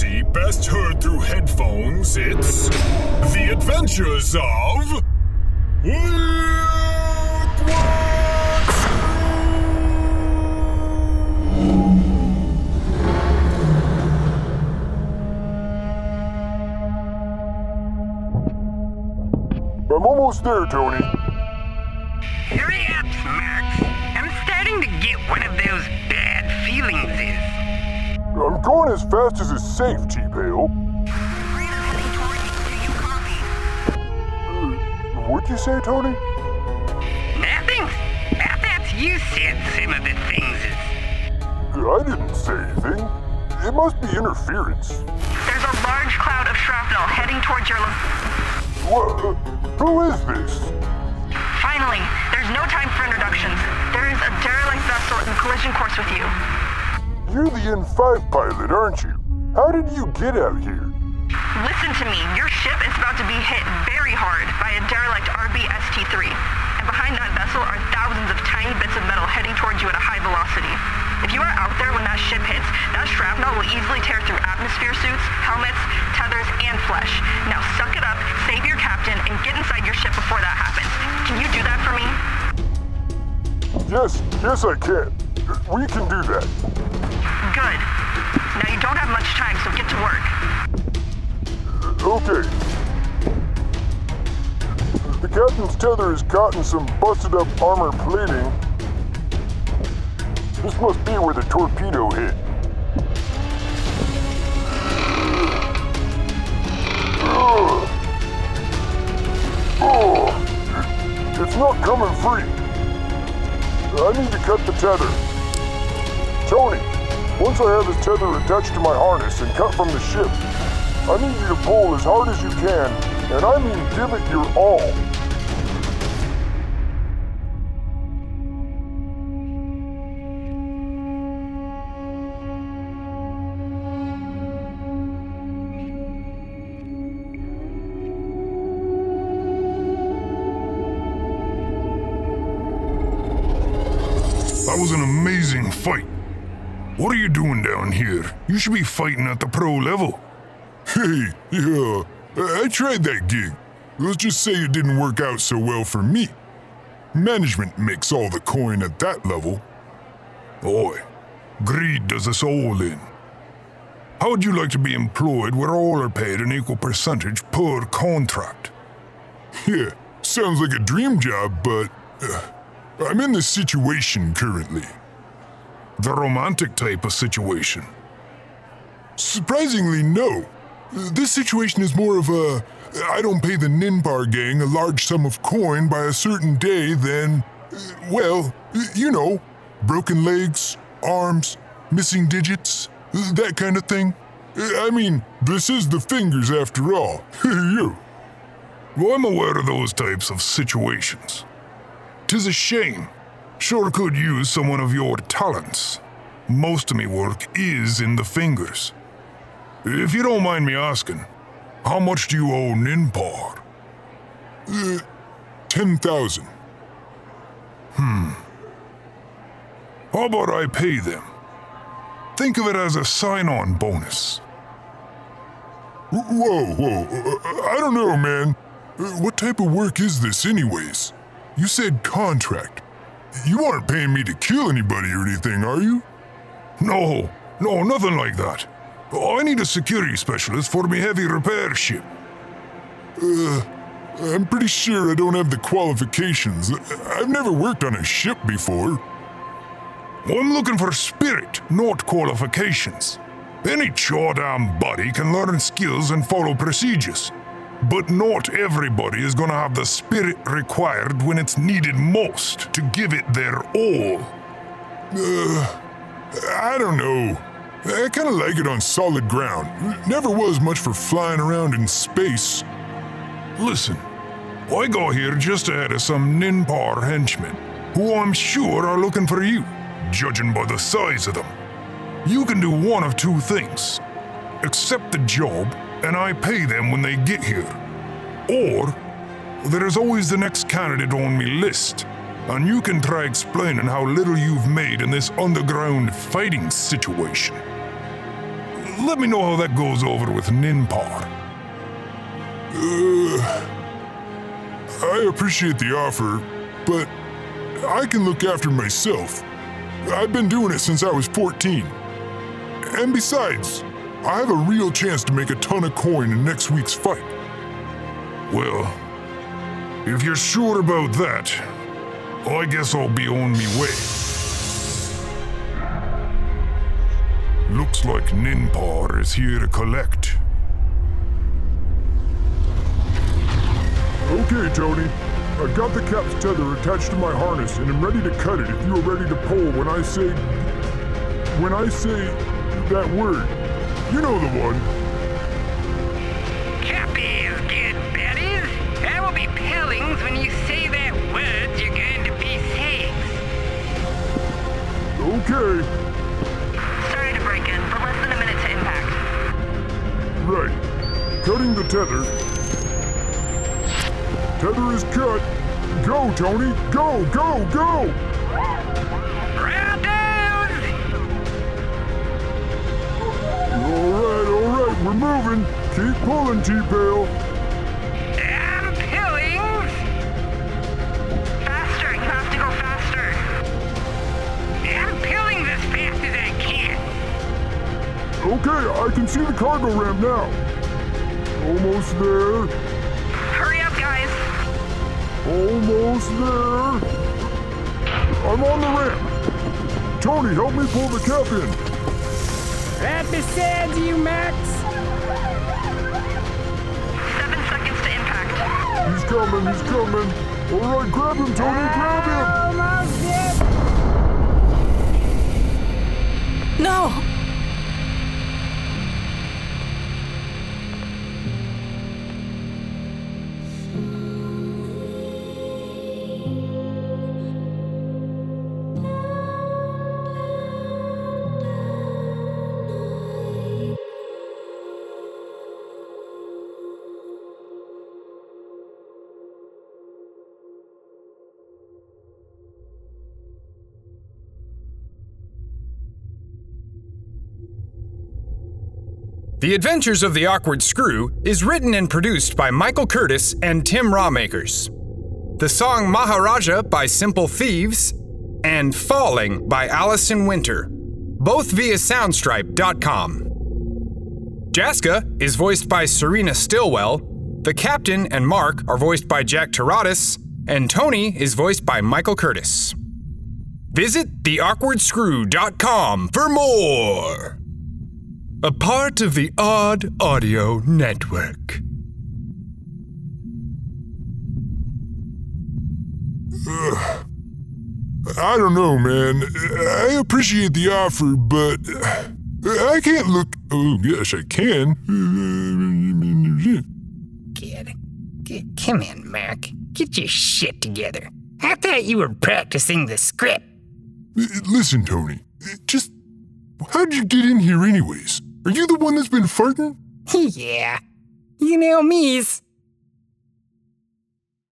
you galaxy best heard through headphones, it's The Adventures of. I'm almost there, Tony. Hurry up, Max. I'm starting to get one of those bad feelings. I'm going as fast as is safe, T-Pale. Uh, what'd you say, Tony? Nothing. I thought you said some of the things. I didn't say anything. It must be interference. There's a large cloud of shrapnel heading towards your lo- What? Uh, who is this? Finally, there's no time for introductions. There is a derelict vessel in collision course with you. You're the N5 pilot, aren't you? How did you get out here? Listen to me. Your ship is about to be hit very hard by a derelict RBST-3. And behind that vessel are thousands of tiny bits of metal heading towards you at a high velocity. If you are out there when that ship hits, that shrapnel will easily tear through atmosphere suits, helmets, tethers, and flesh. Now suck it up, save your captain, and get inside your ship before that happens. Can you do that for me? Yes, yes I can. We can do that. Good. Now you don't have much time, so get to work. Okay. The captain's tether is caught in some busted up armor plating. This must be where the torpedo hit. Oh, it's not coming free. I need to cut the tether. Once I have his tether attached to my harness and cut from the ship, I need you to pull as hard as you can, and I mean give it your all. That was an amazing fight. What are you doing down here? You should be fighting at the pro level. Hey, yeah, I tried that gig. Let's just say it didn't work out so well for me. Management makes all the coin at that level. Oi, greed does us all in. How would you like to be employed where all are paid an equal percentage per contract? Yeah, sounds like a dream job, but uh, I'm in this situation currently. The romantic type of situation. Surprisingly, no. This situation is more of a I don't pay the Ninpar gang a large sum of coin by a certain day, then, uh, well, you know, broken legs, arms, missing digits, that kind of thing. I mean, this is the fingers after all. you. Well, I'm aware of those types of situations. Tis a shame. Sure could use someone of your talents. Most of me work is in the fingers. If you don't mind me asking, how much do you owe Ninpar? Uh, 10,000. How about I pay them? Think of it as a sign on bonus. Whoa, whoa, uh, I don't know, man. Uh, What type of work is this, anyways? You said contract. You aren't paying me to kill anybody or anything, are you? No, no, nothing like that. I need a security specialist for my heavy repair ship. Uh, I'm pretty sure I don't have the qualifications. I've never worked on a ship before. I'm looking for spirit, not qualifications. Any goddamn body can learn skills and follow procedures. But not everybody is gonna have the spirit required when it's needed most to give it their all. Uh, I don't know. I kind of like it on solid ground. Never was much for flying around in space. Listen, I got here just ahead of some Ninpar henchmen, who I'm sure are looking for you, judging by the size of them. You can do one of two things accept the job, and I pay them when they get here. Or, there is always the next candidate on me list, and you can try explaining how little you've made in this underground fighting situation. let me know how that goes over with Ninpar. Uh, I appreciate the offer, but I can look after myself. I've been doing it since I was 14. And besides, I have a real chance to make a ton of coin in next week's fight. Well, if you're sure about that, I guess I'll be on me way. Looks like Ninpar is here to collect. Okay, Tony. I've got the cap's tether attached to my harness and am ready to cut it if you are ready to pull when I say. When I say that word. You know the one. Copy is good, buddies. I will be pillings when you say that words you're going to be saying. Okay. Sorry to break in, but less than a minute to impact. Right. Cutting the tether. Tether is cut. Go, Tony. Go, go, go! Alright, alright, we're moving. Keep pulling, T-Pail. I'm pillings! Faster, you have to go faster. I'm pillings as fast as I can. Okay, I can see the cargo ramp now. Almost there. Hurry up, guys. Almost there. I'm on the ramp. Tony, help me pull the cap in. Right beside you, Max. Seven seconds to impact. He's coming, he's coming. All right, grab him, Tony, grab him. The Adventures of the Awkward Screw is written and produced by Michael Curtis and Tim Ramaekers. The song Maharajah by Simple Thieves and Falling by Alice in Winter, both via Soundstripe.com. Jasska is voiced by Serina Stilwell, the Captain and Marrk are voiced by Jack Tyrades, and Tony is voiced by Michael Curtis. Visit theawkwardscrew.com for more a part of the Odd Audio Network. I don't know, man. I appreciate the offer, but I can't look. Oh, yes, I can. Kid, g- come in, Mac. Get your shit together. I thought you were practicing the script. Listen, Tony. Just how'd you get in here, anyways? Are you the one that's been farting? yeah. You know me's.